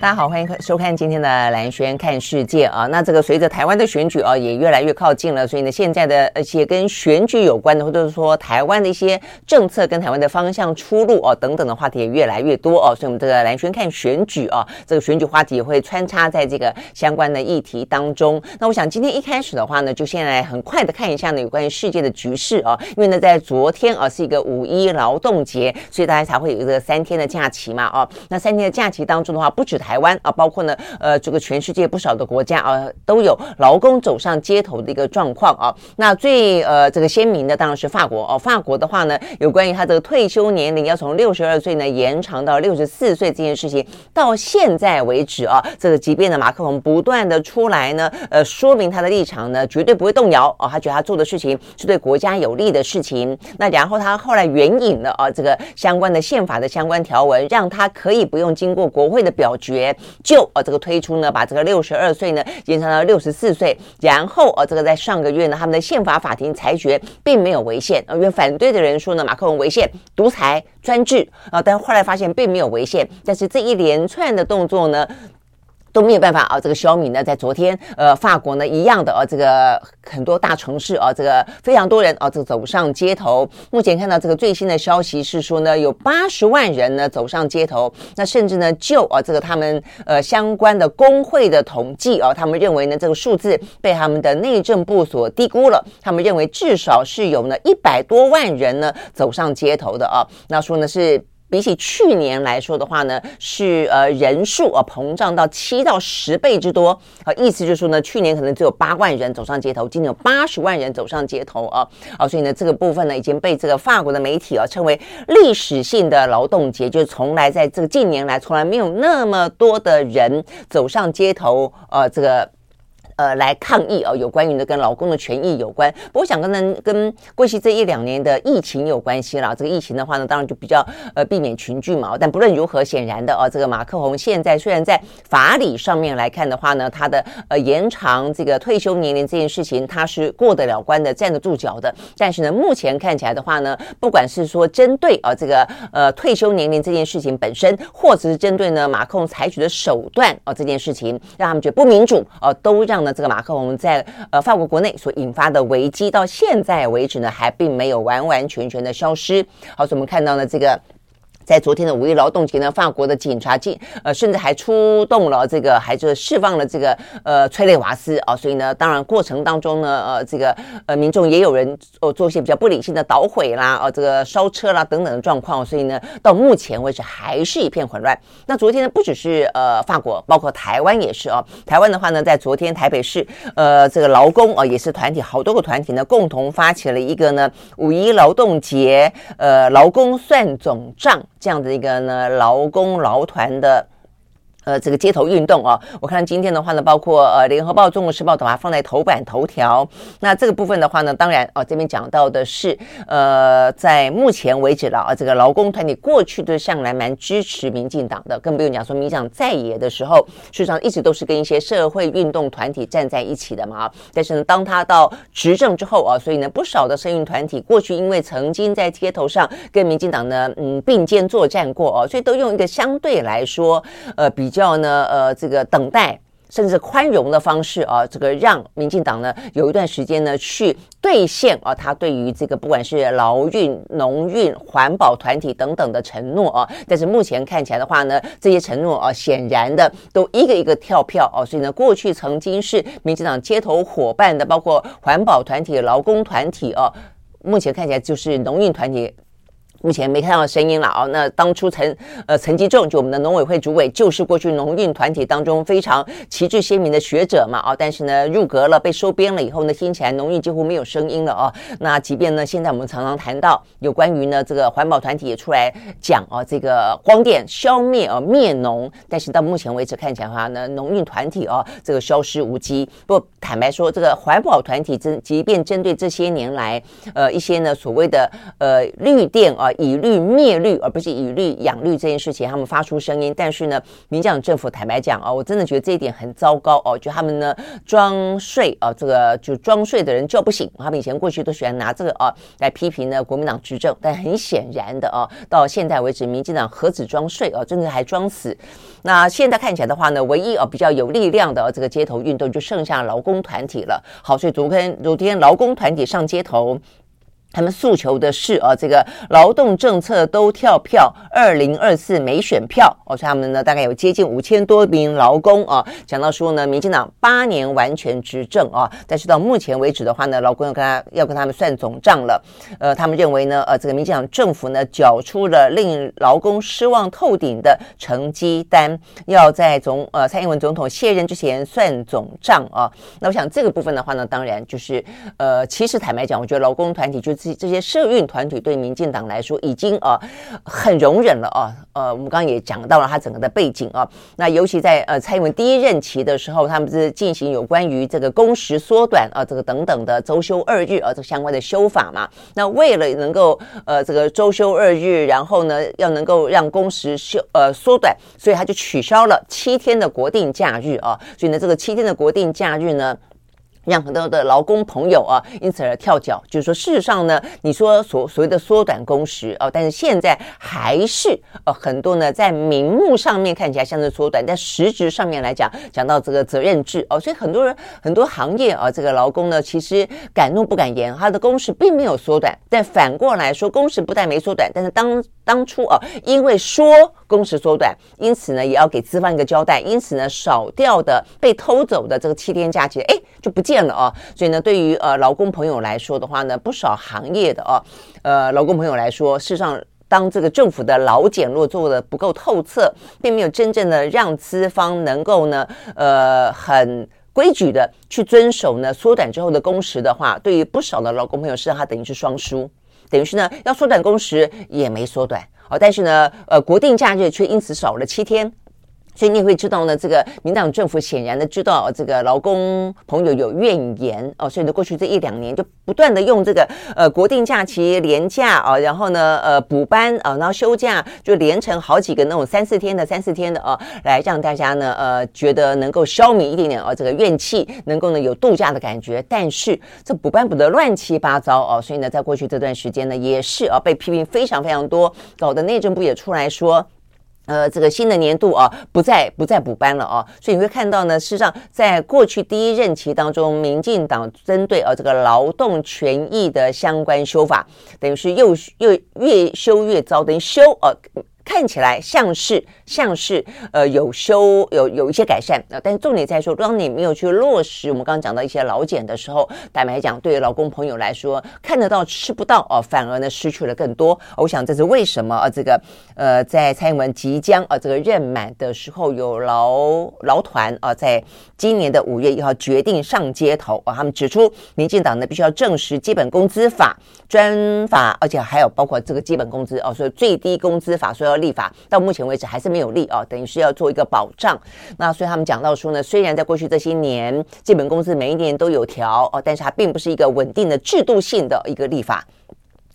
大家好，欢迎收看今天的兰轩看世界啊。那这个随着台湾的选举啊，也越来越靠近了，所以呢，现在的一些跟选举有关的，或者是说台湾的一些政策跟台湾的方向出路啊等等的话题也越来越多哦。所以，我们这个兰轩看选举啊，这个选举话题也会穿插在这个相关的议题当中。那我想今天一开始的话呢，就先来很快的看一下呢有关于世界的局势啊，因为呢，在昨天啊是一个五一劳动节，所以大家才会有一个三天的假期嘛啊。那三天的假期当中的话，不止台台湾啊，包括呢，呃，这个全世界不少的国家啊，都有劳工走上街头的一个状况啊。那最呃这个鲜明的当然是法国哦，法国的话呢，有关于他这个退休年龄要从六十二岁呢延长到六十四岁这件事情，到现在为止啊，这个即便呢马克龙不断的出来呢，呃，说明他的立场呢，绝对不会动摇啊，他觉得他做的事情是对国家有利的事情。那然后他后来援引了啊这个相关的宪法的相关条文，让他可以不用经过国会的表决。就呃这个推出呢，把这个六十二岁呢延长到六十四岁，然后呃这个在上个月呢，他们的宪法法庭裁决并没有违宪，因为反对的人说呢，马克龙违宪、独裁、专制啊，但后来发现并没有违宪，但是这一连串的动作呢。都没有办法啊！这个小米呢，在昨天，呃，法国呢一样的啊，这个很多大城市啊，这个非常多人啊，这走上街头。目前看到这个最新的消息是说呢，有八十万人呢走上街头。那甚至呢，就啊，这个他们呃相关的工会的统计啊，他们认为呢，这个数字被他们的内政部所低估了。他们认为至少是有呢一百多万人呢走上街头的啊。那说呢是。比起去年来说的话呢，是呃人数啊膨胀到七到十倍之多啊，意思就是说呢，去年可能只有八万人走上街头，今年有八十万人走上街头啊啊，所以呢这个部分呢已经被这个法国的媒体啊称为历史性的劳动节，就是从来在这个近年来从来没有那么多的人走上街头，呃这个。呃，来抗议、哦，有关于呢跟劳工的权益有关。不过，想跟呢跟过去这一两年的疫情有关系啦。这个疫情的话呢，当然就比较呃避免群聚嘛。但不论如何，显然的哦，这个马克宏现在虽然在法理上面来看的话呢，他的呃延长这个退休年龄这件事情，他是过得了关的，站得住脚的。但是呢，目前看起来的话呢，不管是说针对啊这个呃退休年龄这件事情本身，或者是针对呢马克宏采取的手段啊这件事情，让他们觉得不民主哦，都让。这个马克龙在呃法国国内所引发的危机，到现在为止呢，还并没有完完全全的消失。好，所以我们看到呢，这个。在昨天的五一劳动节呢，法国的警察进呃，甚至还出动了这个，还就释放了这个呃催泪瓦斯啊，所以呢，当然过程当中呢，呃，这个呃民众也有人哦做一些比较不理性的捣毁啦，哦这个烧车啦等等的状况，所以呢，到目前为止还是一片混乱。那昨天呢，不只是呃法国，包括台湾也是哦。台湾的话呢，在昨天台北市呃这个劳工啊、也是团体，好多个团体呢共同发起了一个呢五一劳动节呃劳工算总账。这样的一个呢，劳工劳团的。呃，这个街头运动啊，我看今天的话呢，包括呃《联合报》《中国时报》都把它放在头版头条。那这个部分的话呢，当然哦，这边讲到的是呃，在目前为止了啊，这个劳工团体过去都向来蛮支持民进党的，更不用讲说民进党在野的时候，事实上一直都是跟一些社会运动团体站在一起的嘛。但是呢，当他到执政之后啊，所以呢，不少的社运团体过去因为曾经在街头上跟民进党呢，嗯，并肩作战过哦，所以都用一个相对来说呃比较。要呢，呃，这个等待甚至宽容的方式啊，这个让民进党呢有一段时间呢去兑现啊，他对于这个不管是劳运、农运、环保团体等等的承诺啊，但是目前看起来的话呢，这些承诺啊，显然的都一个一个跳票啊，所以呢，过去曾经是民进党街头伙伴的，包括环保团体、劳工团体啊，目前看起来就是农运团体。目前没看到声音了啊！那当初陈呃陈吉仲就我们的农委会主委，就是过去农运团体当中非常旗帜鲜明的学者嘛啊！但是呢入阁了，被收编了以后呢，听起来农运几乎没有声音了啊！那即便呢现在我们常常谈到有关于呢这个环保团体也出来讲啊，这个光电消灭啊灭农，但是到目前为止看起来的话呢，农运团体哦这个消失无迹。不坦白说，这个环保团体针即便针对这些年来呃一些呢所谓的呃绿电啊。以绿灭绿，而不是以绿养绿这件事情，他们发出声音。但是呢，民进党政府坦白讲啊，我真的觉得这一点很糟糕哦。就他们呢装睡啊，这个就装睡的人叫不醒。他们以前过去都喜欢拿这个啊来批评呢国民党执政，但很显然的啊，到现在为止，民进党何止装睡啊，真的还装死。那现在看起来的话呢，唯一啊比较有力量的这个街头运动就剩下劳工团体了。好，所以昨天昨天劳工团体上街头。他们诉求的是啊，这个劳动政策都跳票，二零二四没选票。哦，所以他们呢，大概有接近五千多名劳工啊，讲到说呢，民进党八年完全执政啊，但是到目前为止的话呢，劳工要跟他要跟他们算总账了。呃，他们认为呢，呃，这个民进党政府呢，缴出了令劳工失望透顶的成绩单，要在总呃蔡英文总统卸任之前算总账啊。那我想这个部分的话呢，当然就是呃，其实坦白讲，我觉得劳工团体就。这些社运团体对民进党来说已经啊很容忍了啊，呃，我们刚刚也讲到了他整个的背景啊。那尤其在呃蔡英文第一任期的时候，他们是进行有关于这个工时缩短啊，这个等等的周休二日啊，这相关的修法嘛。那为了能够呃这个周休二日，然后呢要能够让工时休呃缩短，所以他就取消了七天的国定假日啊。所以呢，这个七天的国定假日呢。让很多的劳工朋友啊，因此而跳脚。就是说，事实上呢，你说所所谓的缩短工时啊，但是现在还是呃很多呢，在名目上面看起来像是缩短，但实质上面来讲，讲到这个责任制哦，所以很多人很多行业啊，这个劳工呢，其实敢怒不敢言，他的工时并没有缩短，但反过来说，工时不但没缩短，但是当当初啊，因为说工时缩短，因此呢，也要给资方一个交代，因此呢，少掉的被偷走的这个七天假期，哎，就不见了啊。所以呢，对于呃劳工朋友来说的话呢，不少行业的啊，呃劳工朋友来说，事实上，当这个政府的老检如果做的不够透彻，并没有真正的让资方能够呢，呃，很规矩的去遵守呢缩短之后的工时的话，对于不少的劳工朋友，是让他等于是双输。等于是呢，要缩短工时也没缩短哦，但是呢，呃，国定假日却因此少了七天。所以你也会知道呢，这个民党政府显然的知道这个劳工朋友有怨言哦，所以呢，过去这一两年就不断的用这个呃国定假期连假啊，然后呢呃补班啊，然后休假就连成好几个那种三四天的三四天的啊，来让大家呢呃觉得能够消弭一点点哦这个怨气，能够呢有度假的感觉。但是这补班补得乱七八糟哦，所以呢，在过去这段时间呢，也是啊被批评非常非常多，搞得内政部也出来说。呃，这个新的年度啊，不再不再补班了啊，所以你会看到呢，事实上，在过去第一任期当中，民进党针对啊这个劳动权益的相关修法，等于是又又越修越糟，等于修啊。看起来像是像是呃有修有有一些改善啊，但是重点在说，当你没有去落实我们刚刚讲到一些劳检的时候，坦白讲，对于劳工朋友来说，看得到吃不到哦，反而呢失去了更多。我想这是为什么啊？这个呃，在蔡英文即将啊这个任满的时候，有劳劳团啊，在今年的五月一号决定上街头啊，他们指出，民进党呢必须要正视基本工资法专法，而且还有包括这个基本工资哦，所以最低工资法说要。立法到目前为止还是没有立哦，等于是要做一个保障。那所以他们讲到说呢，虽然在过去这些年基本工资每一年都有调哦，但是它并不是一个稳定的制度性的一个立法。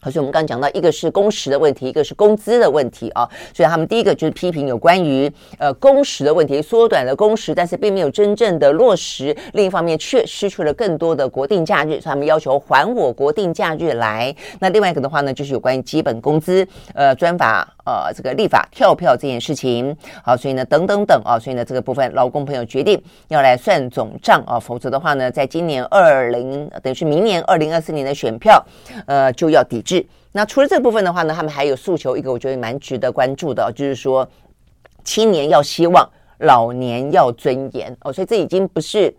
可是我们刚刚讲到，一个是工时的问题，一个是工资的问题啊，所以他们第一个就是批评有关于呃工时的问题，缩短了工时，但是并没有真正的落实。另一方面，却失去了更多的国定假日，所以他们要求还我国定假日来。那另外一个的话呢，就是有关于基本工资呃专法呃这个立法跳票这件事情。好，所以呢等等等啊，所以呢这个部分劳工朋友决定要来算总账啊，否则的话呢，在今年二零等于是明年二零二四年的选票呃就要抵制。那除了这部分的话呢，他们还有诉求一个，我觉得蛮值得关注的，就是说青年要希望，老年要尊严哦，所以这已经不是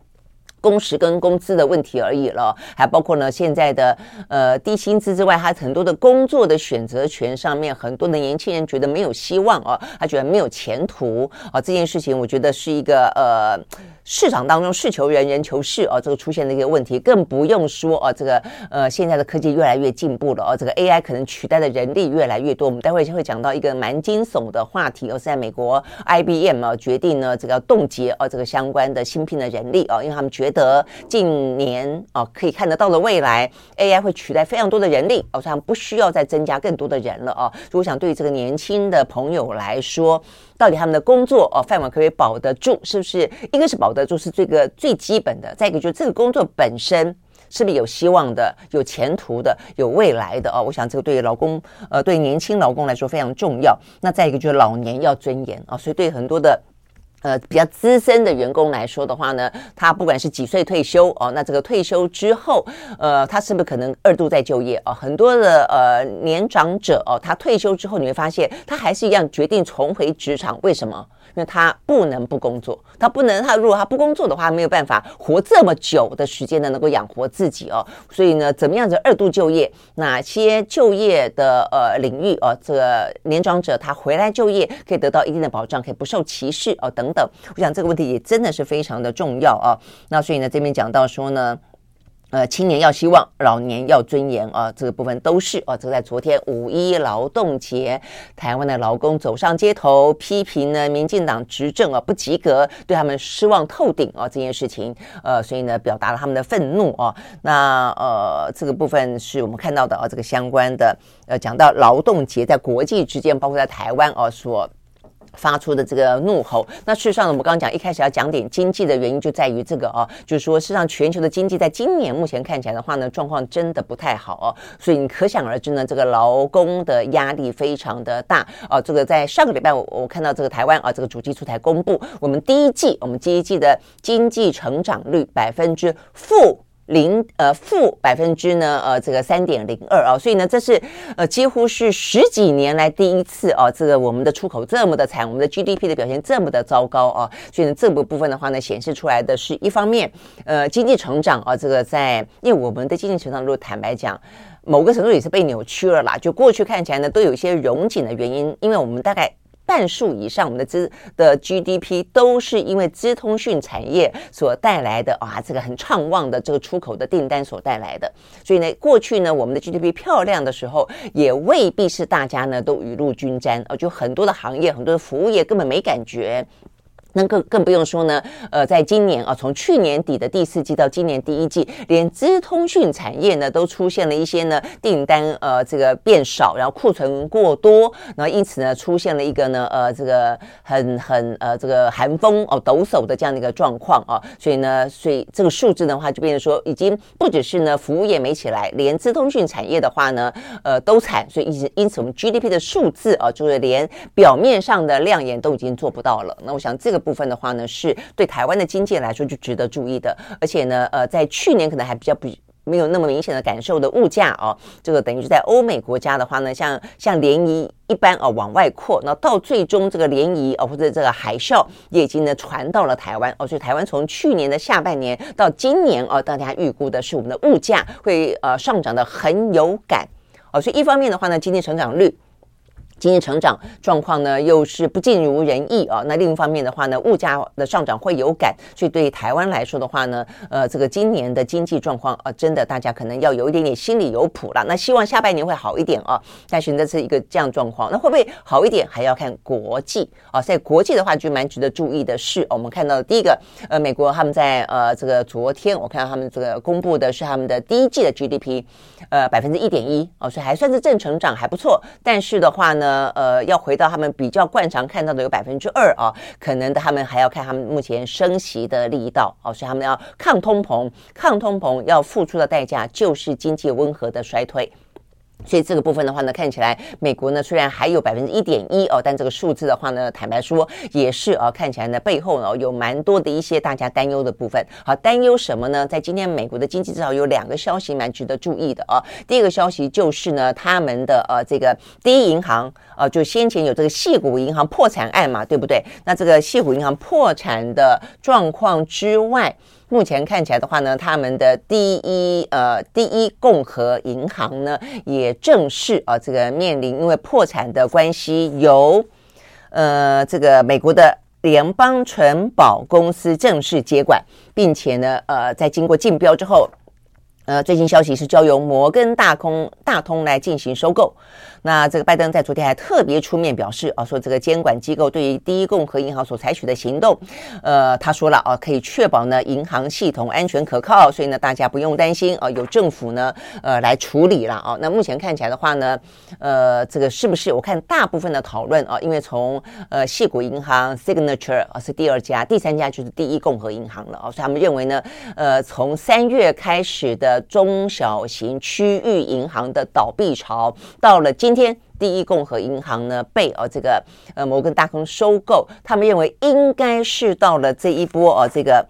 工时跟工资的问题而已了，还包括呢现在的呃低薪资之外，还很多的工作的选择权上面，很多的年轻人觉得没有希望哦，他觉得没有前途啊。这件事情我觉得是一个呃市场当中事求人，人求事哦，这个出现的一个问题，更不用说哦，这个呃现在的科技越来越进步了哦，这个 AI 可能取代的人力越来越多。我们待会就会讲到一个蛮惊悚的话题哦，是在美国 IBM 啊决定呢这个要冻结哦这个相关的芯片的人力哦，因为他们觉得。近年哦，可以看得到的未来，AI 会取代非常多的人力，好像不需要再增加更多的人了哦。如果想对于这个年轻的朋友来说，到底他们的工作哦饭碗可以保得住？是不是？一个是保的就，是这个最基本的；再一个就是这个工作本身是不是有希望的、有前途的、有未来的哦。我想这个对于劳工呃，对年轻劳工来说非常重要。那再一个就是老年要尊严啊，所以对很多的。呃，比较资深的员工来说的话呢，他不管是几岁退休哦，那这个退休之后，呃，他是不是可能二度再就业哦？很多的呃年长者哦，他退休之后你会发现，他还是一样决定重回职场，为什么？因为他不能不工作，他不能，他如果他不工作的话，没有办法活这么久的时间呢，能够养活自己哦。所以呢，怎么样子二度就业？哪些就业的呃领域哦，这个年长者他回来就业可以得到一定的保障，可以不受歧视哦等等。我想这个问题也真的是非常的重要啊。那所以呢，这边讲到说呢。呃，青年要希望，老年要尊严啊，这个部分都是啊。这个在昨天五一劳动节，台湾的劳工走上街头，批评呢民进党执政啊不及格，对他们失望透顶啊这件事情，呃，所以呢表达了他们的愤怒啊。那呃，这个部分是我们看到的啊，这个相关的呃，讲到劳动节在国际之间，包括在台湾啊所。发出的这个怒吼，那事实上呢，我们刚刚讲一开始要讲点经济的原因，就在于这个哦，就是说，事实上全球的经济在今年目前看起来的话呢，状况真的不太好哦，所以你可想而知呢，这个劳工的压力非常的大哦。这个在上个礼拜我我看到这个台湾啊，这个主计处台公布，我们第一季我们第一季的经济成长率百分之负。零呃负百分之呢呃这个三点零二啊，所以呢这是呃几乎是十几年来第一次啊，这个我们的出口这么的惨，我们的 GDP 的表现这么的糟糕啊，所以呢这个部分的话呢显示出来的是一方面呃经济成长啊，这个在因为我们的经济成长如果坦白讲，某个程度也是被扭曲了啦，就过去看起来呢都有一些融紧的原因，因为我们大概。半数以上，我们的资的 GDP 都是因为资通讯产业所带来的啊，这个很畅旺的这个出口的订单所带来的。所以呢，过去呢，我们的 GDP 漂亮的时候，也未必是大家呢都雨露均沾啊，就很多的行业，很多的服务业根本没感觉。那更更不用说呢，呃，在今年啊，从去年底的第四季到今年第一季，连资通讯产业呢都出现了一些呢订单呃这个变少，然后库存过多，然后因此呢出现了一个呢呃这个很很呃这个寒风哦抖擞的这样的一个状况啊，所以呢，所以这个数字的话就变成说，已经不只是呢服务业没起来，连资通讯产业的话呢呃都惨，所以因因此我们 GDP 的数字啊，就是连表面上的亮眼都已经做不到了。那我想这个。部分的话呢，是对台湾的经济来说就值得注意的，而且呢，呃，在去年可能还比较不没有那么明显的感受的物价哦，这个等于是在欧美国家的话呢，像像涟漪一般哦往外扩，那到最终这个涟漪哦或者这个海啸也已经呢传到了台湾哦，所以台湾从去年的下半年到今年哦，大家预估的是我们的物价会呃上涨的很有感哦，所以一方面的话呢，经济成长率。经济成长状况呢，又是不尽如人意啊。那另一方面的话呢，物价的上涨会有感，所以对于台湾来说的话呢，呃，这个今年的经济状况啊，真的大家可能要有一点点心里有谱了。那希望下半年会好一点啊。但是这是一个这样状况，那会不会好一点，还要看国际啊。在国际的话，就蛮值得注意的是，我们看到第一个，呃，美国他们在呃这个昨天，我看到他们这个公布的是他们的第一季的 GDP，呃，百分之一点一哦，所以还算是正成长，还不错。但是的话呢，呃，要回到他们比较惯常看到的有百分之二啊，可能他们还要看他们目前升息的力道哦，所以他们要抗通膨，抗通膨要付出的代价就是经济温和的衰退。所以这个部分的话呢，看起来美国呢虽然还有百分之一点一哦，但这个数字的话呢，坦白说也是啊，看起来呢背后呢有蛮多的一些大家担忧的部分。好，担忧什么呢？在今天美国的经济至少有两个消息蛮值得注意的啊。第一个消息就是呢，他们的呃这个第一银行啊，就先前有这个矽谷银行破产案嘛，对不对？那这个矽谷银行破产的状况之外。目前看起来的话呢，他们的第一呃第一共和银行呢，也正式啊这个面临因为破产的关系，由呃这个美国的联邦存保公司正式接管，并且呢呃在经过竞标之后，呃最新消息是交由摩根大通大通来进行收购。那这个拜登在昨天还特别出面表示啊，说这个监管机构对于第一共和银行所采取的行动，呃，他说了啊，可以确保呢银行系统安全可靠，所以呢大家不用担心啊，有政府呢呃来处理了啊。那目前看起来的话呢，呃，这个是不是我看大部分的讨论啊，因为从呃矽谷银行 Signature 啊是第二家，第三家就是第一共和银行了啊，所以他们认为呢，呃，从三月开始的中小型区域银行的倒闭潮到了今。今天，第一共和银行呢被呃这个呃摩根大通收购，他们认为应该是到了这一波呃这个。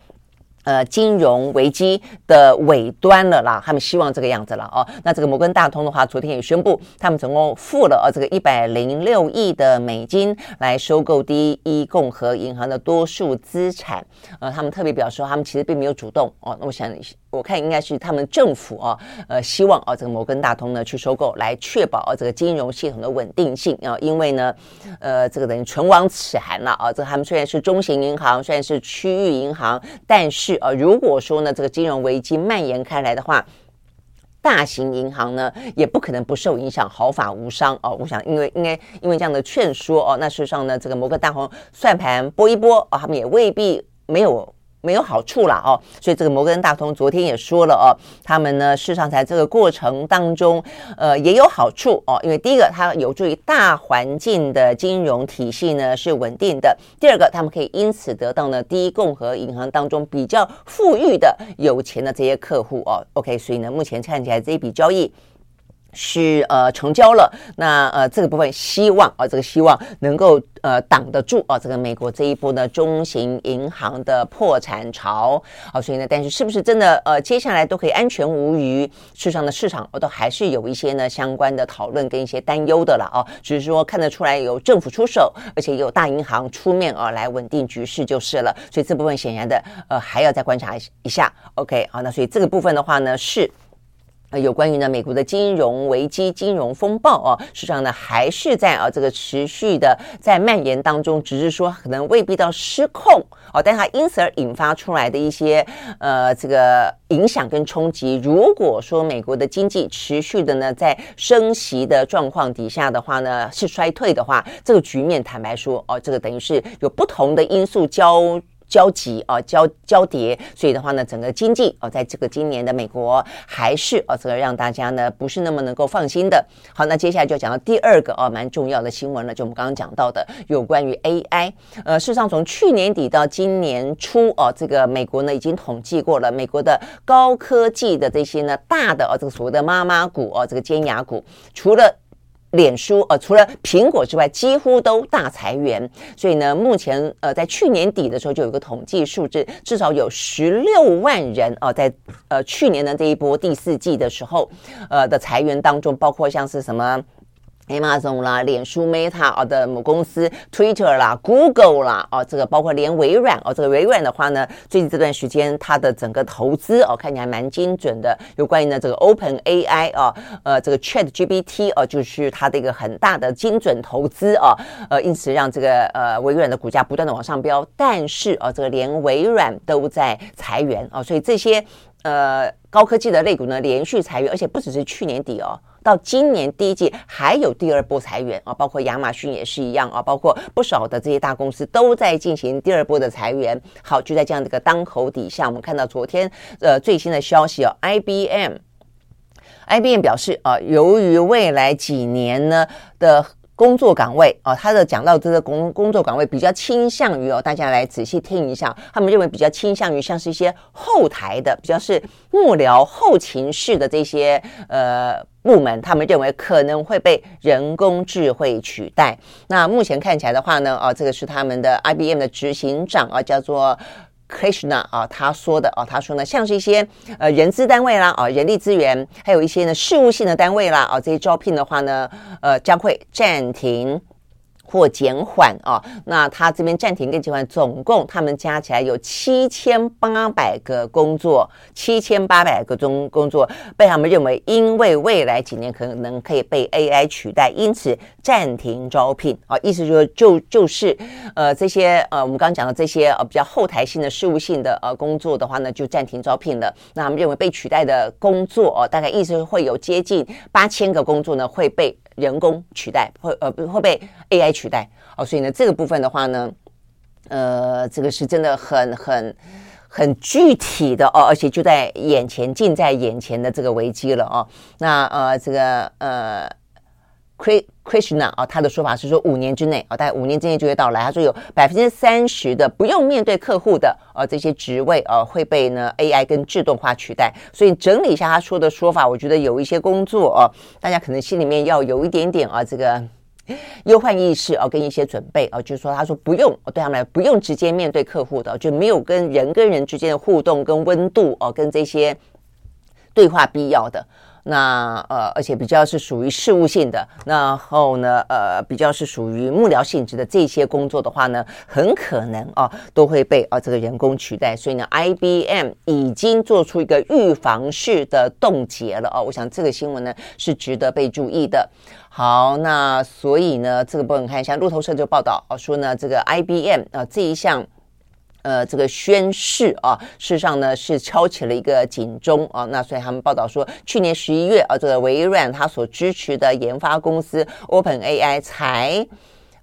呃，金融危机的尾端了啦，他们希望这个样子了哦。那这个摩根大通的话，昨天也宣布，他们总共付了呃这个一百零六亿的美金来收购第一共和银行的多数资产。呃，他们特别表示说，他们其实并没有主动哦。那我想，我看应该是他们政府啊，呃，希望啊这个摩根大通呢去收购，来确保啊这个金融系统的稳定性啊。因为呢，呃，这个等于唇亡齿寒了啊。这个他们虽然是中型银行，虽然是区域银行，但是呃，如果说呢，这个金融危机蔓延开来的话，大型银行呢也不可能不受影响，毫发无伤哦。我想，因为应该因为这样的劝说哦，那事实上呢，这个摩根大通算盘拨一拨哦，他们也未必没有。没有好处了哦，所以这个摩根大通昨天也说了哦，他们呢事实上在这个过程当中，呃也有好处哦，因为第一个它有助于大环境的金融体系呢是稳定的，第二个他们可以因此得到呢第一共和银行当中比较富裕的有钱的这些客户哦，OK，所以呢目前看起来这一笔交易。是呃成交了，那呃这个部分希望啊、这个希望能够呃挡得住啊、这个美国这一波呢中型银行的破产潮啊、所以呢，但是是不是真的呃接下来都可以安全无虞？事实上的市场我都还是有一些呢相关的讨论跟一些担忧的了啊，只是说看得出来有政府出手，而且有大银行出面啊来稳定局势就是了，所以这部分显然的呃还要再观察一下。OK 好，那所以这个部分的话呢是。有关于呢美国的金融危机、金融风暴啊，实际上呢还是在啊这个持续的在蔓延当中，只是说可能未必到失控哦，但它因此而引发出来的一些呃这个影响跟冲击。如果说美国的经济持续的呢在升息的状况底下的话呢是衰退的话，这个局面坦白说哦，这个等于是有不同的因素交。交集啊，交交叠，所以的话呢，整个经济哦，在这个今年的美国还是哦，这个让大家呢不是那么能够放心的。好，那接下来就讲到第二个哦，蛮重要的新闻了，就我们刚刚讲到的有关于 AI。呃，事实上从去年底到今年初哦，这个美国呢已经统计过了，美国的高科技的这些呢大的哦，这个所谓的妈妈股哦，这个尖牙股，除了脸书呃，除了苹果之外，几乎都大裁员。所以呢，目前呃，在去年底的时候就有一个统计数字，至少有十六万人啊、在呃去年的这一波第四季的时候，呃的裁员当中，包括像是什么。Amazon 啦，脸书 Meta 啊的母公司，Twitter 啦，Google 啦，哦，这个包括连微软哦，这个微软的话呢，最近这段时间它的整个投资哦，看起来蛮精准的。有关于呢这个 Open AI 啊，呃，这个 Chat GPT 哦，就是它的一个很大的精准投资啊，呃，因此让这个呃微软的股价不断的往上飙。但是啊，这个连微软都在裁员啊，所以这些呃高科技的类股呢连续裁员，而且不只是去年底哦。到今年第一季还有第二波裁员啊，包括亚马逊也是一样啊，包括不少的这些大公司都在进行第二波的裁员。好，就在这样的一个当口底下，我们看到昨天呃最新的消息哦，IBM，IBM 表示啊，由于未来几年呢的。工作岗位啊，他的讲到这个工工作岗位比较倾向于哦，大家来仔细听一下，他们认为比较倾向于像是一些后台的，比较是幕僚后勤式的这些呃部门，他们认为可能会被人工智慧取代。那目前看起来的话呢，啊，这个是他们的 IBM 的执行长啊，叫做。Krishna 啊，他说的啊，他说呢，像是一些呃人资单位啦啊，人力资源，还有一些呢事务性的单位啦啊，这些招聘的话呢，呃，将会暂停或减缓啊，那他这边暂停跟减缓，总共他们加起来有七千八百个工作，七千八百个中工作被他们认为因为未来几年可能可以被 AI 取代，因此暂停招聘啊，意思就是就就是呃这些呃我们刚刚讲的这些呃比较后台性的事务性的呃工作的话呢，就暂停招聘了。那他们认为被取代的工作哦，大概意思会有接近八千个工作呢会被。人工取代会呃不会被 AI 取取代哦，所以呢这个部分的话呢，呃这个是真的很很很具体的哦，而且就在眼前近在眼前的这个危机了哦。那呃这个呃。Krishna 啊，他的说法是说五年之内啊，大概五年之内就会到来。他说有百分之三十的不用面对客户的呃这些职位呃会被呢 AI 跟自动化取代。所以整理一下他说的说法，我觉得有一些工作啊，大家可能心里面要有一点点啊这个忧患意识哦，跟一些准备哦，就是说他说不用哦对他们来不用直接面对客户的，就没有跟人跟人之间的互动跟温度哦，跟这些对话必要的。那呃，而且比较是属于事务性的，然后呢，呃，比较是属于幕僚性质的这些工作的话呢，很可能啊都会被啊这个人工取代。所以呢，IBM 已经做出一个预防式的冻结了啊。我想这个新闻呢是值得被注意的。好，那所以呢，这个部分看一下路透社就报道啊说呢，这个 IBM 啊这一项。呃，这个宣誓啊，事实上呢是敲起了一个警钟啊。那所以他们报道说，去年十一月啊，这个微软它所支持的研发公司 OpenAI 才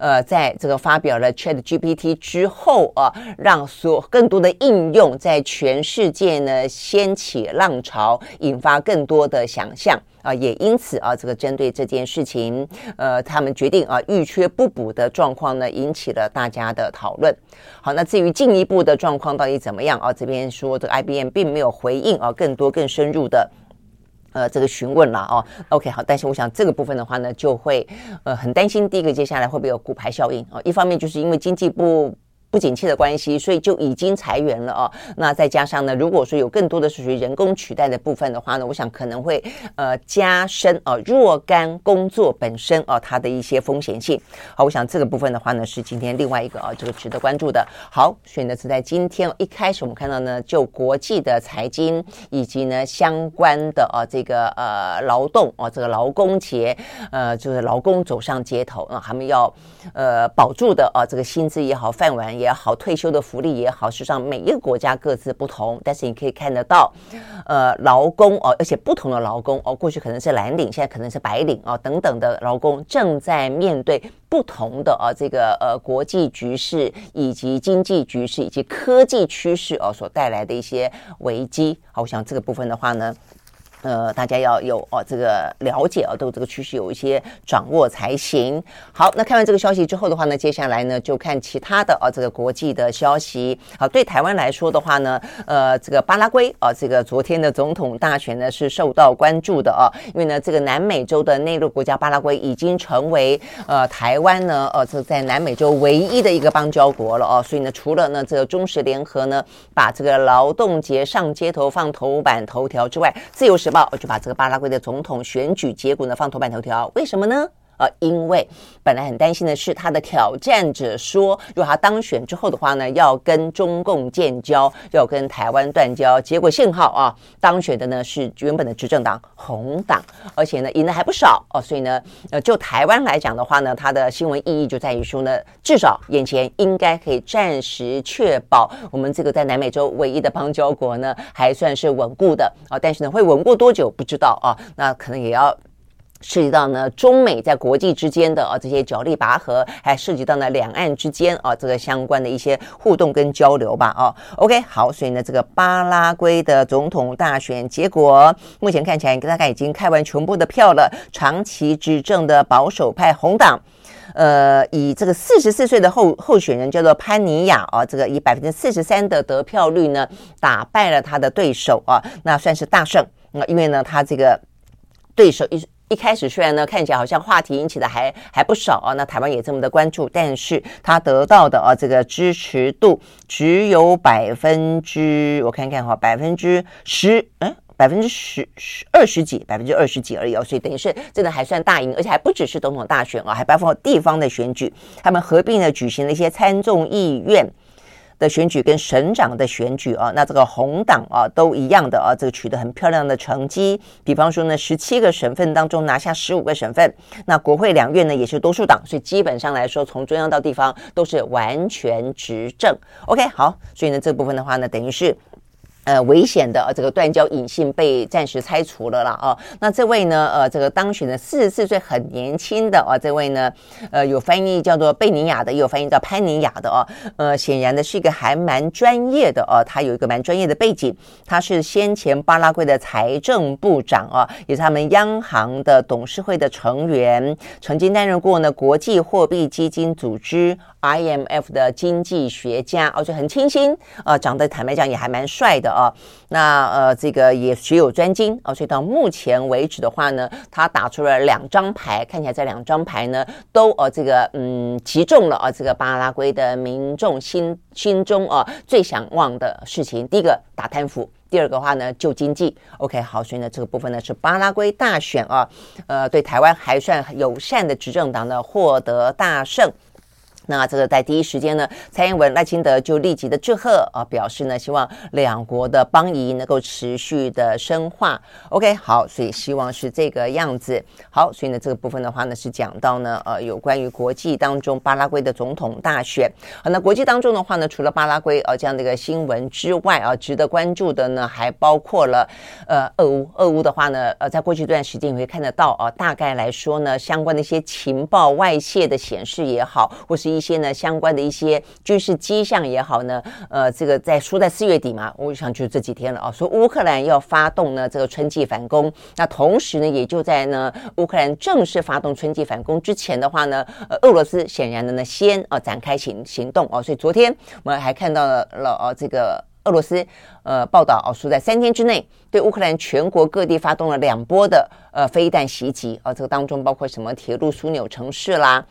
呃，在这个发表了 ChatGPT 之后啊，让所更多的应用在全世界呢掀起浪潮，引发更多的想象。啊，也因此啊，这个针对这件事情，呃，他们决定啊，预缺不补的状况呢，引起了大家的讨论。好，那至于进一步的状况到底怎么样啊？这边说这个 IBM 并没有回应啊，更多更深入的呃这个询问了哦。OK，好，但是我想这个部分的话呢，就会呃很担心，第一个接下来会不会有股牌效应啊？一方面就是因为经济不。不景气的关系，所以就已经裁员了哦。那再加上呢，如果说有更多的是属于人工取代的部分的话呢，我想可能会呃加深啊若干工作本身啊它的一些风险性。好，我想这个部分的话呢是今天另外一个啊这个值得关注的。好，所以呢是在今天一开始我们看到呢，就国际的财经以及呢相关的啊这个呃劳动啊这个劳工节呃就是劳工走上街头啊，他们要呃保住的啊这个薪资也好饭碗。也好，退休的福利也好，实际上每一个国家各自不同，但是你可以看得到，呃，劳工哦，而且不同的劳工哦，过去可能是蓝领，现在可能是白领哦，等等的劳工正在面对不同的啊这个呃国际局势以及经济局势以及科技趋势哦所带来的一些危机。好，我想这个部分的话呢。呃，大家要有哦这个了解啊，对这个趋势有一些掌握才行。好，那看完这个消息之后的话呢，接下来呢就看其他的啊这个国际的消息。好，对台湾来说的话呢，呃，这个巴拉圭啊，这个昨天的总统大选呢是受到关注的啊，因为呢这个南美洲的内陆国家巴拉圭已经成为呃台湾呢呃这在南美洲唯一的一个邦交国了哦，所以呢除了呢这个中时联合呢把这个劳动节上街头放头版头条之外，自由时报我就把这个巴拉圭的总统选举结果呢放头版头条，为什么呢？呃，因为本来很担心的是他的挑战者说，如果他当选之后的话呢，要跟中共建交，要跟台湾断交。结果幸好啊，当选的呢是原本的执政党红党，而且呢赢的还不少哦。所以呢，呃，就台湾来讲的话呢，它的新闻意义就在于说呢，至少眼前应该可以暂时确保我们这个在南美洲唯一的邦交国呢还算是稳固的啊。但是呢，会稳固多久不知道啊？那可能也要。涉及到呢中美在国际之间的啊这些角力拔河，还涉及到呢两岸之间啊这个相关的一些互动跟交流吧啊。OK 好，所以呢这个巴拉圭的总统大选结果，目前看起来大概已经开完全部的票了。长期执政的保守派红党，呃，以这个四十四岁的候候选人叫做潘尼亚啊，这个以百分之四十三的得票率呢打败了他的对手啊，那算是大胜。那因为呢他这个对手一。一开始虽然呢看起来好像话题引起的还还不少啊，那台湾也这么的关注，但是他得到的啊这个支持度只有百分之我看看哈百分之十，嗯百分之十十二十几，百分之二十几而已哦，所以等于是真的还算大赢，而且还不只是总统大选啊，还包括地方的选举，他们合并了举行了一些参众议院的选举跟省长的选举啊，那这个红党啊都一样的啊，这个取得很漂亮的成绩。比方说呢，十七个省份当中拿下十五个省份，那国会两院呢也是多数党，所以基本上来说，从中央到地方都是完全执政。OK，好，所以呢这部分的话呢，等于是。呃，危险的这个断交隐性被暂时拆除了啦啊。那这位呢，呃，这个当选的四十四岁很年轻的啊，这位呢，呃，有翻译叫做贝尼亚的，也有翻译叫潘尼亚的啊。呃，显然的是一个还蛮专业的啊，他有一个蛮专业的背景，他是先前巴拉圭的财政部长啊，也是他们央行的董事会的成员，曾经担任过呢国际货币基金组织 IMF 的经济学家，而且很清新啊，长得坦白讲也还蛮帅的。啊，那呃，这个也学有专精哦，所以到目前为止的话呢，他打出了两张牌，看起来这两张牌呢都呃这个嗯击中了啊，这个巴拉圭的民众心心中啊最想望的事情，第一个打贪腐，第二个话呢救经济。OK，好，所以呢这个部分呢是巴拉圭大选啊，呃，对台湾还算友善的执政党呢获得大胜。那这个在第一时间呢，蔡英文赖清德就立即的祝贺啊，表示呢，希望两国的邦谊能够持续的深化。OK，好，所以希望是这个样子。好，所以呢，这个部分的话呢，是讲到呢，呃，有关于国际当中巴拉圭的总统大选。好，那国际当中的话呢，除了巴拉圭呃这样的一个新闻之外啊，值得关注的呢，还包括了呃，俄乌。俄乌的话呢，呃，在过去一段时间你会看得到啊，大概来说呢，相关的一些情报外泄的显示也好，或是一些呢相关的一些军事迹象也好呢，呃，这个在说在四月底嘛，我想就这几天了啊，说乌克兰要发动呢这个春季反攻，那同时呢也就在呢乌克兰正式发动春季反攻之前的话呢，呃，俄罗斯显然的呢先啊展开行行动哦，所以昨天我们还看到了了啊这个俄罗斯呃报道哦说在三天之内对乌克兰全国各地发动了两波的呃飞弹袭击啊，这个当中包括什么铁路枢纽城市啦。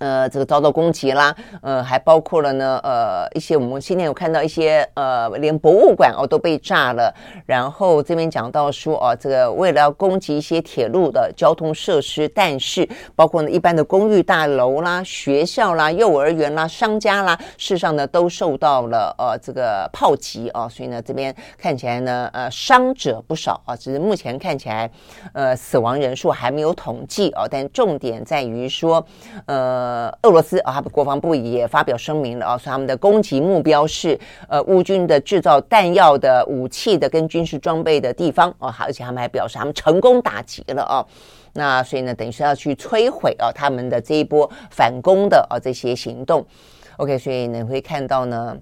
呃，这个遭到攻击啦，呃，还包括了呢，呃，一些我们今天有看到一些，呃，连博物馆哦都被炸了。然后这边讲到说，哦，这个为了要攻击一些铁路的交通设施，但是包括呢一般的公寓大楼啦、学校啦、幼儿园啦、商家啦，事实上呢都受到了呃这个炮击啊，所以呢这边看起来呢，呃，伤者不少啊，只是目前看起来，呃，死亡人数还没有统计哦，但重点在于说，呃。呃，俄罗斯啊，他们国防部也发表声明了啊，说他们的攻击目标是呃乌军的制造弹药的武器的跟军事装备的地方啊，而且他们还表示他们成功打击了啊，那所以呢，等于是要去摧毁啊他们的这一波反攻的啊这些行动。OK，所以你会看到呢。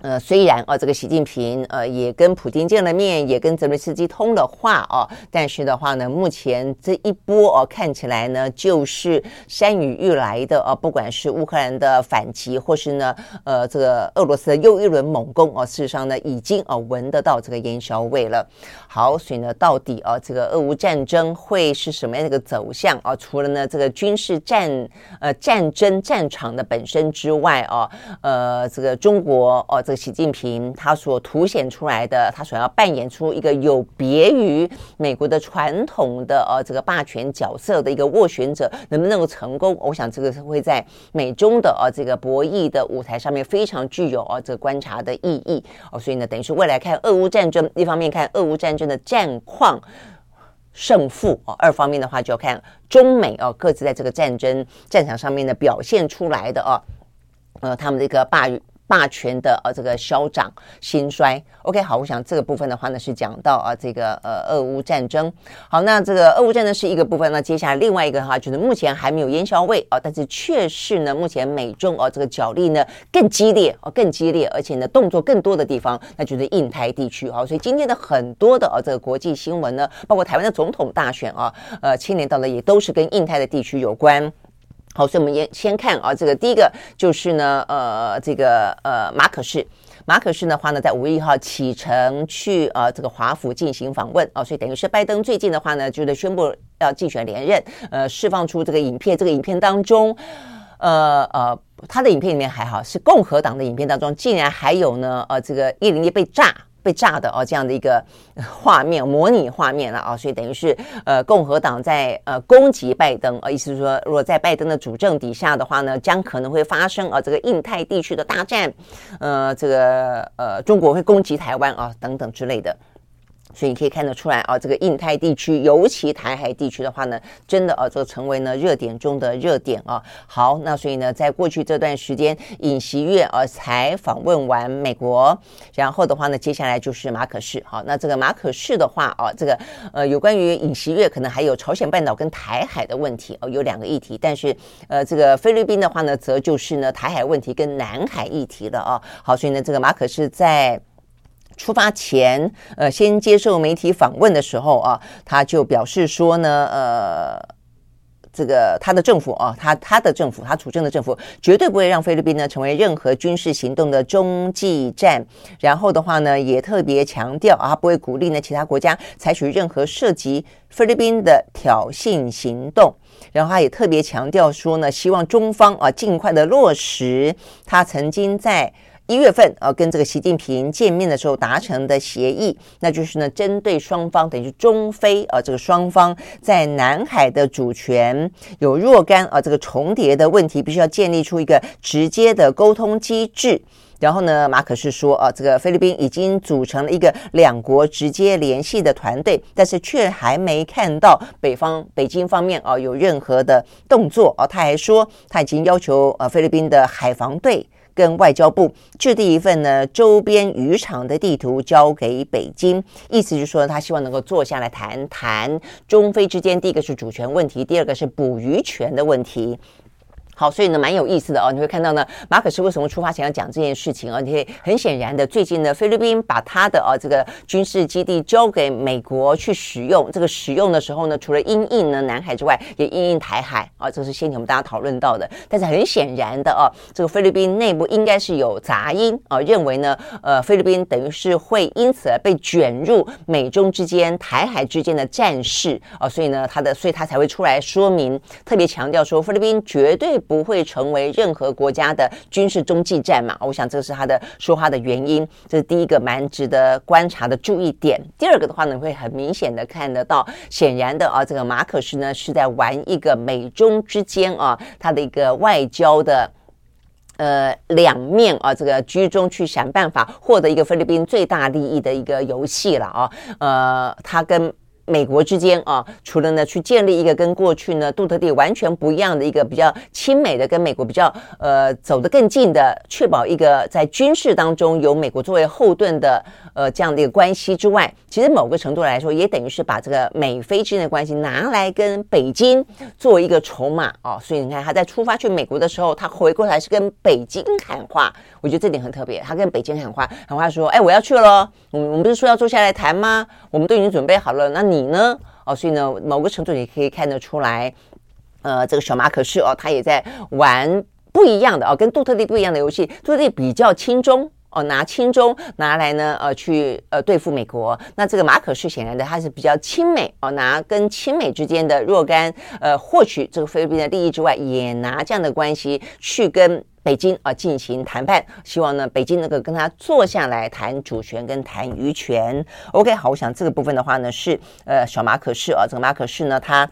呃，虽然啊，这个习近平呃也跟普京见了面，也跟泽连斯基通了话啊，但是的话呢，目前这一波哦、看起来呢就是山雨欲来的啊，不管是乌克兰的反击，或是呢呃这个俄罗斯的又一轮猛攻啊，事实上呢已经啊闻得到这个烟硝味了。好，所以呢，到底啊这个俄乌战争会是什么样的一个走向啊？除了呢这个军事战呃战争战场的本身之外啊，呃这个中国哦。这个习近平他所凸显出来的，他所要扮演出一个有别于美国的传统的呃这个霸权角色的一个斡旋者，能不能够成功？我想这个是会在美中的呃这个博弈的舞台上面非常具有呃这个观察的意义哦。所以呢，等于是未来看俄乌战争，一方面看俄乌战争的战况胜负哦，二方面的话就要看中美哦各自在这个战争战场上面的表现出来的哦，呃他们这个霸霸权的呃这个消长兴衰，OK 好，我想这个部分的话呢是讲到啊这个呃俄乌战争，好，那这个俄乌战争是一个部分，那接下来另外一个的话就是目前还没有烟消味啊，但是确实呢目前美中啊这个角力呢更激烈啊更激烈，而且呢动作更多的地方，那就是印太地区。啊，所以今天的很多的啊这个国际新闻呢，包括台湾的总统大选啊，呃牵连到的也都是跟印太的地区有关。好，所以我们先先看啊，这个第一个就是呢，呃，这个呃，马可仕，马可仕的话呢，在五月一号启程去呃这个华府进行访问啊，所以等于是拜登最近的话呢，就是宣布要竞选连任，呃，释放出这个影片，这个影片当中，呃呃，他的影片里面还好，是共和党的影片当中，竟然还有呢，呃，这个一零一被炸。被炸的哦，这样的一个 画面，模拟画面了啊，所以等于是呃，共和党在呃攻击拜登啊，意思是说，如果在拜登的主政底下的话呢，将可能会发生啊这个印太地区的大战，呃，这个呃中国会攻击台湾啊等等之类的。所以你可以看得出来啊，这个印太地区，尤其台海地区的话呢，真的啊，这个成为呢热点中的热点啊。好，那所以呢，在过去这段时间，尹锡悦啊才访问完美国，然后的话呢，接下来就是马可仕。好，那这个马可仕的话啊，这个呃，有关于尹锡悦，可能还有朝鲜半岛跟台海的问题哦，有两个议题。但是呃，这个菲律宾的话呢，则就是呢台海问题跟南海议题了啊。好，所以呢，这个马可仕在。出发前，呃，先接受媒体访问的时候啊，他就表示说呢，呃，这个他的政府啊，他他的政府，他主政的政府，绝对不会让菲律宾呢成为任何军事行动的中继站。然后的话呢，也特别强调啊，不会鼓励呢其他国家采取任何涉及菲律宾的挑衅行动。然后他也特别强调说呢，希望中方啊尽快的落实他曾经在。一月份，呃，跟这个习近平见面的时候达成的协议，那就是呢，针对双方等于中菲啊，这个双方在南海的主权有若干啊这个重叠的问题，必须要建立出一个直接的沟通机制。然后呢，马可是说啊，这个菲律宾已经组成了一个两国直接联系的团队，但是却还没看到北方北京方面啊有任何的动作啊。他还说他已经要求呃菲律宾的海防队。跟外交部制定一份呢周边渔场的地图交给北京，意思就是说他希望能够坐下来谈谈中非之间，第一个是主权问题，第二个是捕鱼权的问题。好，所以呢，蛮有意思的哦。你会看到呢，马可是为什么出发前要讲这件事情啊？你可以很显然的，最近呢，菲律宾把他的啊这个军事基地交给美国去使用。这个使用的时候呢，除了因应呢南海之外，也因应台海啊。这是先前我们大家讨论到的。但是很显然的啊，这个菲律宾内部应该是有杂音啊，认为呢，呃，菲律宾等于是会因此而被卷入美中之间、台海之间的战事啊。所以呢，他的，所以他才会出来说明，特别强调说，菲律宾绝对。不会成为任何国家的军事中继站嘛？我想这是他的说话的原因，这是第一个蛮值得观察的注意点。第二个的话呢，会很明显的看得到，显然的啊，这个马可仕呢是在玩一个美中之间啊，他的一个外交的呃两面啊，这个居中去想办法获得一个菲律宾最大利益的一个游戏了啊。呃，他跟。美国之间啊，除了呢去建立一个跟过去呢杜特地完全不一样的一个比较亲美的跟美国比较呃走得更近的，确保一个在军事当中有美国作为后盾的呃这样的一个关系之外，其实某个程度来说，也等于是把这个美菲之间的关系拿来跟北京做一个筹码啊。所以你看他在出发去美国的时候，他回过来是跟北京喊话，我觉得这点很特别。他跟北京喊话，喊话说：“哎，我要去了，我们我们不是说要坐下来谈吗？我们都已经准备好了，那你。”你呢？哦，所以呢，某个程度也可以看得出来，呃，这个小马可是哦，他也在玩不一样的哦，跟杜特利不一样的游戏。杜特利比较轻松哦，拿亲中拿来呢，呃，去呃对付美国。那这个马可仕显然的他是比较亲美哦，拿跟亲美之间的若干呃获取这个菲律宾的利益之外，也拿这样的关系去跟。北京啊，进行谈判，希望呢，北京能够跟他坐下来谈主权跟谈渔权。OK，好，我想这个部分的话呢，是呃小马可仕啊，这个马可仕呢，他。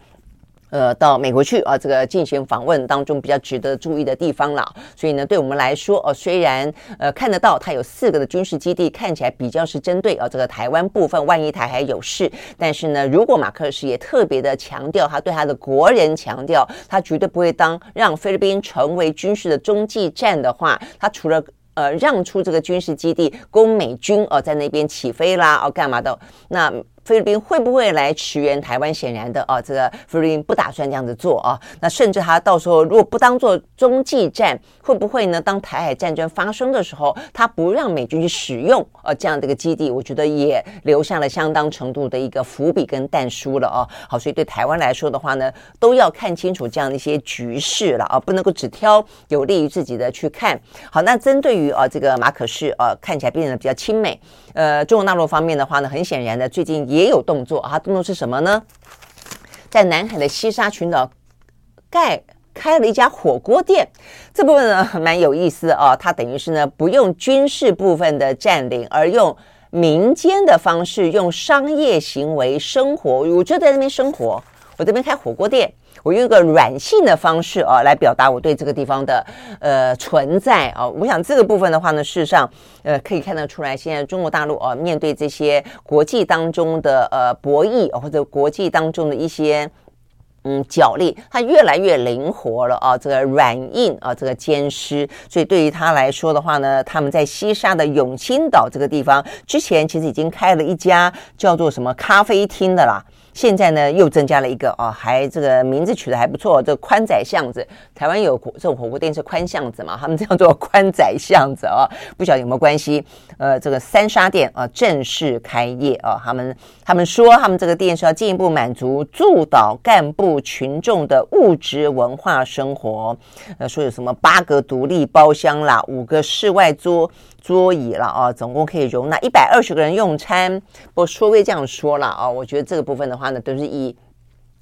呃，到美国去啊，这个进行访问当中比较值得注意的地方了。所以呢，对我们来说，哦，虽然呃看得到它有四个的军事基地，看起来比较是针对啊这个台湾部分，万一台海有事，但是呢，如果马克思也特别的强调，他对他的国人强调，他绝对不会当让菲律宾成为军事的中继站的话，他除了呃让出这个军事基地供美军哦在那边起飞啦，哦干嘛的那。菲律宾会不会来驰援台湾？显然的啊，这个菲律宾不打算这样子做啊。那甚至他到时候如果不当做中继站，会不会呢？当台海战争发生的时候，他不让美军去使用呃这样的一个基地，我觉得也留下了相当程度的一个伏笔跟弹书了啊。好，所以对台湾来说的话呢，都要看清楚这样的一些局势了啊，不能够只挑有利于自己的去看。好，那针对于啊这个马可仕啊，看起来变得比较亲美。呃，中国大陆方面的话呢，很显然的最近也。有动作啊，动作是什么呢？在南海的西沙群岛盖开了一家火锅店，这部分呢蛮有意思啊。它等于是呢不用军事部分的占领，而用民间的方式，用商业行为生活。我就在那边生活，我这边开火锅店，我用一个软性的方式啊，来表达我对这个地方的呃存在啊。我想这个部分的话呢，事实上呃可以看得出来，现在中国大陆啊，面对这些国际当中的呃博弈或者国际当中的一些。嗯，角力它越来越灵活了啊，这个软硬啊，这个兼施。所以对于他来说的话呢，他们在西沙的永兴岛这个地方，之前其实已经开了一家叫做什么咖啡厅的啦。现在呢，又增加了一个哦，还这个名字取得还不错，这个宽窄巷子。台湾有这种火锅店是宽巷子嘛？他们这样做宽窄巷子啊，不晓得有没有关系？呃，这个三沙店啊，正式开业啊，他们他们说他们这个店是要进一步满足驻岛干部群众的物质文化生活。呃，说有什么八个独立包厢啦，五个室外桌。桌椅了啊，总共可以容纳一百二十个人用餐。不过说归这样说了啊，我觉得这个部分的话呢，都是以。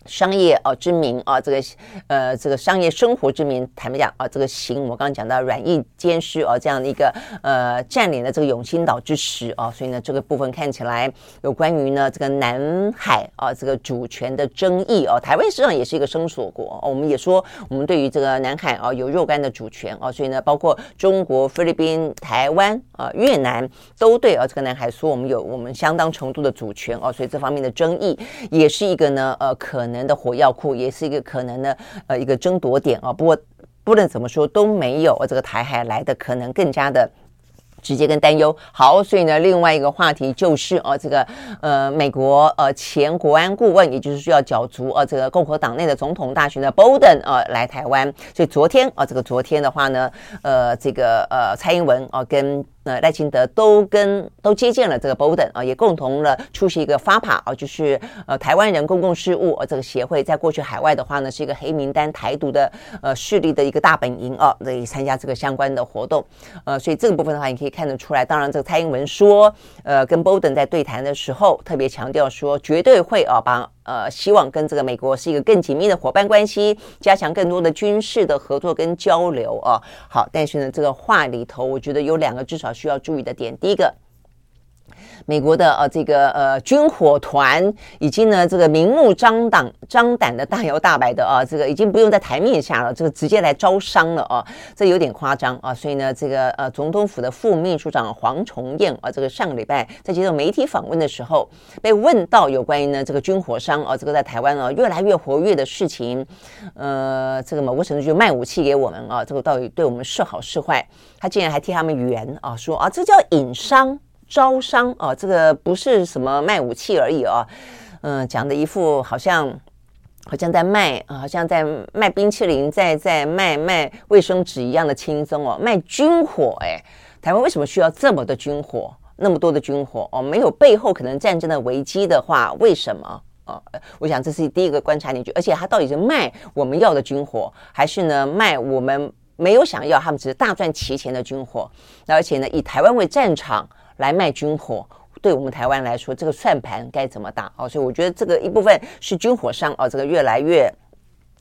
商业哦之名啊，这个呃这个商业生活之名，坦白讲啊，这个行我刚刚讲到软硬兼施啊，这样的一个呃占领了这个永兴岛之时啊，所以呢这个部分看起来有关于呢这个南海啊这个主权的争议啊，台湾实际上也是一个声索国，我们也说我们对于这个南海啊有若干的主权啊，所以呢包括中国、菲律宾、台湾啊、越南都对啊这个南海说我们有我们相当程度的主权啊，所以这方面的争议也是一个呢呃可能。能的火药库也是一个可能的呃一个争夺点啊，不过不论怎么说都没有这个台海来的可能更加的直接跟担忧。好，所以呢，另外一个话题就是啊，这个呃美国呃前国安顾问，也就是需要角逐呃这个共和党内的总统大选的 Bolton 啊来台湾，所以昨天啊这个昨天的话呢，呃这个呃蔡英文啊跟。那赖清德都跟都接见了这个 Bolton 啊，也共同了出席一个 FAPA 啊，就是呃台湾人公共事务这个协会，在过去海外的话呢，是一个黑名单台独的呃势力的一个大本营啊，可以参加这个相关的活动，呃，所以这个部分的话，你可以看得出来。当然，这个蔡英文说，呃，跟 Bolton 在对谈的时候，特别强调说，绝对会啊帮。呃，希望跟这个美国是一个更紧密的伙伴关系，加强更多的军事的合作跟交流啊。好，但是呢，这个话里头，我觉得有两个至少需要注意的点。第一个。美国的呃这个呃军火团已经呢这个明目张胆张胆的大摇大摆的啊，这个已经不用在台面下了，这个直接来招商了啊，这有点夸张啊。所以呢，这个呃总统府的副秘书长黄崇彦啊，这个上个礼拜在接受媒体访问的时候，被问到有关于呢这个军火商啊，这个在台湾啊越来越活跃的事情，呃，这个某个程度就卖武器给我们啊，这个到底对我们是好是坏？他竟然还替他们圆啊，说啊这叫引商。招商啊，这个不是什么卖武器而已啊，嗯，讲的一副好像好像在卖啊，好像在卖冰淇淋，在在卖卖卫生纸一样的轻松哦，卖军火哎，台湾为什么需要这么多军火，那么多的军火哦？没有背后可能战争的危机的话，为什么啊？我想这是第一个观察点，而且他到底是卖我们要的军火，还是呢卖我们没有想要，他们只是大赚其钱的军火？而且呢，以台湾为战场。来卖军火，对我们台湾来说，这个算盘该怎么打？哦，所以我觉得这个一部分是军火商哦，这个越来越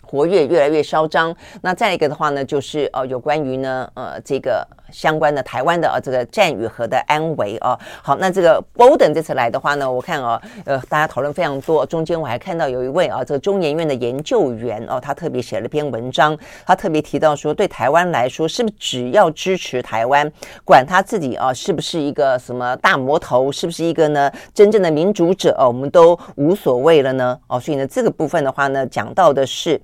活跃，越来越嚣张。那再一个的话呢，就是哦，有关于呢，呃，这个。相关的台湾的啊，这个战与和的安危啊，好，那这个 Bolton 这次来的话呢，我看啊，呃，大家讨论非常多。中间我还看到有一位啊，这个中研院的研究员哦，他特别写了篇文章，他特别提到说，对台湾来说，是不是只要支持台湾，管他自己啊是不是一个什么大魔头，是不是一个呢真正的民主者，我们都无所谓了呢？哦，所以呢，这个部分的话呢，讲到的是，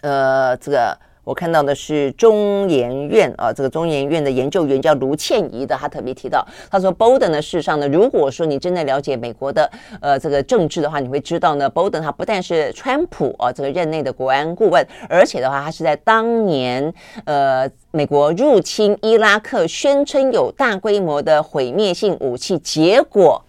呃，这个。我看到的是中研院啊，这个中研院的研究员叫卢倩怡的，他特别提到，他说，Bolton 呢，事实上呢，如果说你真的了解美国的呃这个政治的话，你会知道呢，Bolton 他不但是川普啊这个任内的国安顾问，而且的话，他是在当年呃美国入侵伊拉克，宣称有大规模的毁灭性武器，结果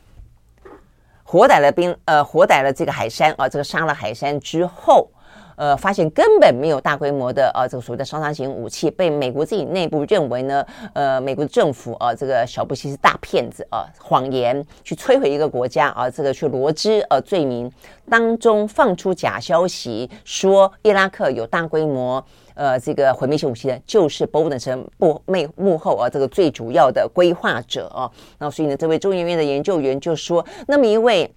活逮了兵呃活逮了这个海珊啊，这个杀了海珊之后。呃，发现根本没有大规模的呃这个所谓的杀伤型武器，被美国自己内部认为呢，呃，美国政府啊、呃，这个小布希是大骗子啊、呃，谎言去摧毁一个国家啊、呃，这个去罗织呃罪名当中放出假消息，说伊拉克有大规模呃这个毁灭性武器的，就是 Bolton 是幕幕幕后啊这个最主要的规划者啊，那所以呢，这位中研院的研究员就说，那么一位。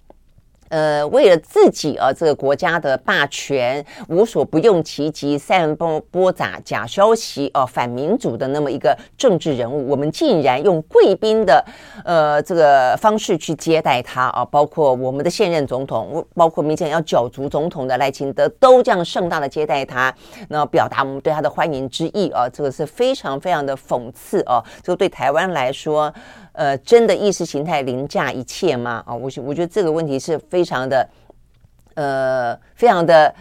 呃，为了自己啊，这个国家的霸权，无所不用其极，散播播杂假消息哦、反民主的那么一个政治人物，我们竟然用贵宾的呃这个方式去接待他啊，包括我们的现任总统，包括明天要角逐总统的赖清德，都这样盛大的接待他，那表达我们对他的欢迎之意啊，这个是非常非常的讽刺啊，这个对台湾来说。呃，真的意识形态凌驾一切吗？啊，我我觉得这个问题是非常的，呃，非常的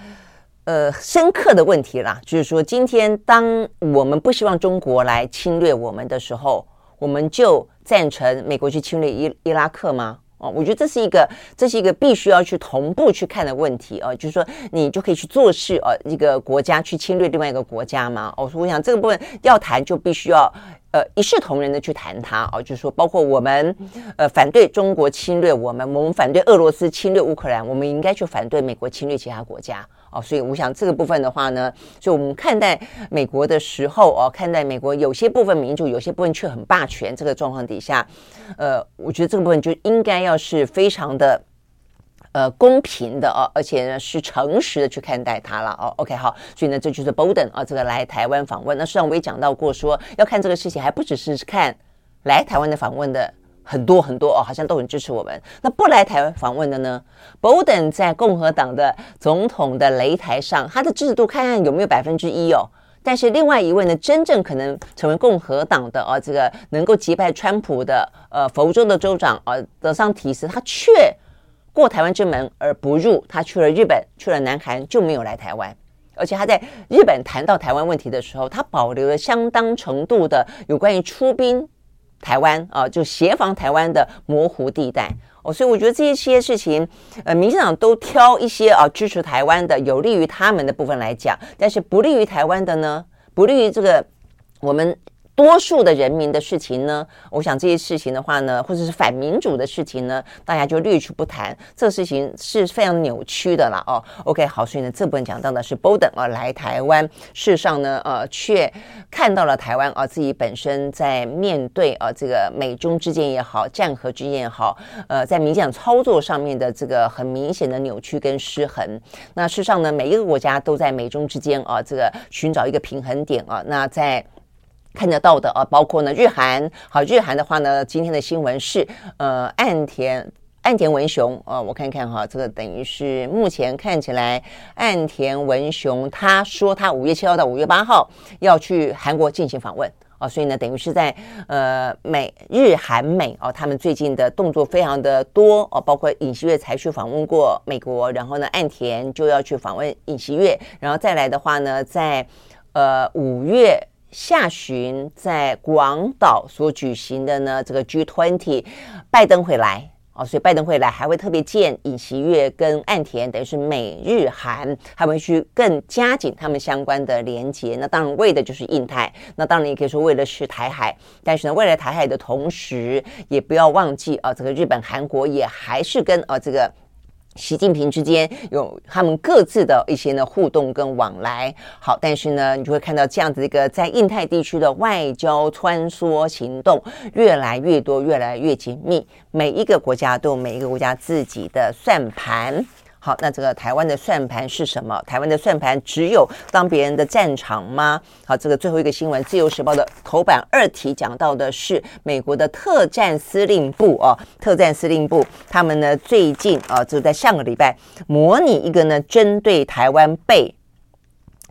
呃深刻的问题啦。就是说，今天当我们不希望中国来侵略我们的时候，我们就赞成美国去侵略伊伊拉克吗？哦，我觉得这是一个，这是一个必须要去同步去看的问题啊。就是说，你就可以去做事啊，一个国家去侵略另外一个国家吗？哦，我想这个部分要谈，就必须要。呃，一视同仁的去谈它啊，就是说，包括我们，呃，反对中国侵略我们，我们反对俄罗斯侵略乌克兰，我们应该去反对美国侵略其他国家哦。所以，我想这个部分的话呢，就我们看待美国的时候哦，看待美国有些部分民主，有些部分却很霸权这个状况底下，呃，我觉得这个部分就应该要是非常的。呃，公平的哦，而且呢是诚实的去看待他了哦。OK，好，所以呢这就是 Bolden 啊，这个来台湾访问。那实际上我也讲到过说，要看这个事情，还不只是看来台湾的访问的很多很多哦，好像都很支持我们。那不来台湾访问的呢？Bolden 在共和党的总统的擂台上，他的支持度看看有没有百分之一哦。但是另外一位呢，真正可能成为共和党的哦，这个能够击败川普的呃佛州的州长啊德桑提斯，他却。过台湾之门而不入，他去了日本，去了南韩，就没有来台湾。而且他在日本谈到台湾问题的时候，他保留了相当程度的有关于出兵台湾啊，就协防台湾的模糊地带哦。所以我觉得这些事情，呃，民进党都挑一些啊支持台湾的、有利于他们的部分来讲，但是不利于台湾的呢，不利于这个我们。多数的人民的事情呢，我想这些事情的话呢，或者是反民主的事情呢，大家就略去不谈。这个事情是非常扭曲的了哦。OK，好，所以呢，这部分讲到的是 Bolton 啊来台湾，事实上呢，呃，却看到了台湾啊自己本身在面对啊这个美中之间也好，战和之间也好，呃，在民进操作上面的这个很明显的扭曲跟失衡。那事实上呢，每一个国家都在美中之间啊这个寻找一个平衡点啊。那在看得到的啊，包括呢日韩，好，日韩的话呢，今天的新闻是呃岸田岸田文雄啊，我看看哈，这个等于是目前看起来岸田文雄他说他五月七号到五月八号要去韩国进行访问啊，所以呢等于是在呃美日韩美哦，他们最近的动作非常的多哦，包括尹锡悦才去访问过美国，然后呢岸田就要去访问尹锡悦，然后再来的话呢，在呃五月。下旬在广岛所举行的呢，这个 G20，拜登会来哦，所以拜登会来，还会特别见尹锡悦跟岸田，等于是美日韩，他们去更加紧他们相关的连接。那当然为的就是印太，那当然也可以说为的是台海。但是呢，为了台海的同时，也不要忘记啊，这个日本、韩国也还是跟啊这个。习近平之间有他们各自的一些呢互动跟往来，好，但是呢，你就会看到这样子一个在印太地区的外交穿梭行动越来越多，越来越紧密，每一个国家都有每一个国家自己的算盘。好，那这个台湾的算盘是什么？台湾的算盘只有当别人的战场吗？好，这个最后一个新闻，《自由时报》的头版二题讲到的是美国的特战司令部哦，特战司令部他们呢最近啊，就在上个礼拜模拟一个呢针对台湾被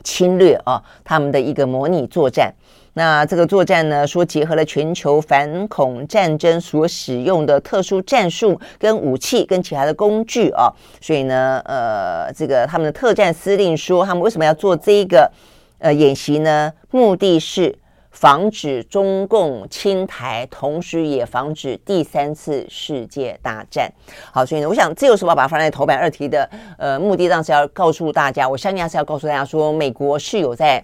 侵略啊，他们的一个模拟作战。那这个作战呢，说结合了全球反恐战争所使用的特殊战术跟武器跟其他的工具啊，所以呢，呃，这个他们的特战司令说，他们为什么要做这一个呃演习呢？目的是防止中共侵台，同时也防止第三次世界大战。好，所以呢，我想自由时报把它放在头版二题的呃目的，当然是要告诉大家，我相信还是要告诉大家说，美国是有在。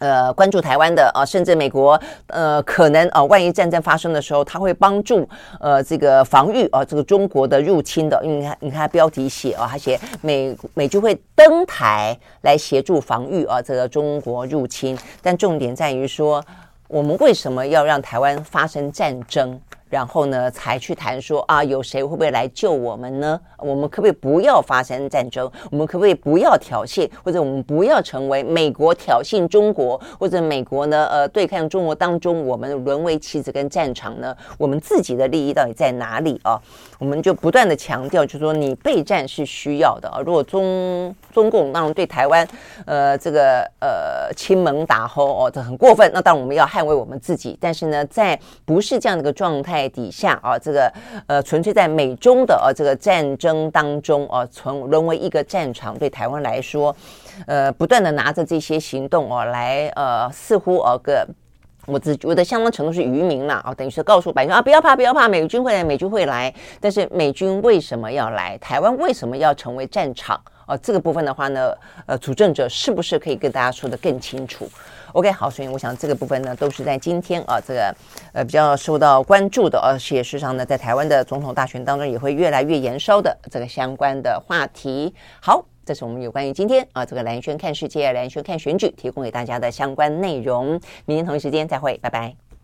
呃，关注台湾的啊，甚至美国呃，可能啊，万一战争发生的时候，他会帮助呃这个防御啊，这个中国的入侵的。你看，你看他标题写啊，他写美美军会登台来协助防御啊，这个中国入侵。但重点在于说，我们为什么要让台湾发生战争？然后呢，才去谈说啊，有谁会不会来救我们呢？我们可不可以不要发生战争？我们可不可以不要挑衅？或者我们不要成为美国挑衅中国，或者美国呢？呃，对抗中国当中，我们沦为棋子跟战场呢？我们自己的利益到底在哪里啊？我们就不断的强调，就是说你备战是需要的啊。如果中中共当然对台湾，呃，这个呃，亲门打吼哦，这很过分。那当然我们要捍卫我们自己。但是呢，在不是这样的一个状态在底下啊，这个呃，纯粹在美中的啊这个战争当中啊，从沦为一个战场，对台湾来说，呃，不断的拿着这些行动哦来呃，似乎呃个。我只觉得相当程度是愚民了啊，等于是告诉百姓啊，不要怕，不要怕，美军会来，美军会来。但是美军为什么要来？台湾为什么要成为战场？啊，这个部分的话呢，呃，主政者是不是可以跟大家说得更清楚？OK，好，所以我想这个部分呢，都是在今天啊，这个呃比较受到关注的，而且事实上呢，在台湾的总统大选当中，也会越来越延烧的这个相关的话题。好。这是我们有关于今天啊，这个蓝轩看世界、蓝轩看选举提供给大家的相关内容。明天同一时间再会，拜拜。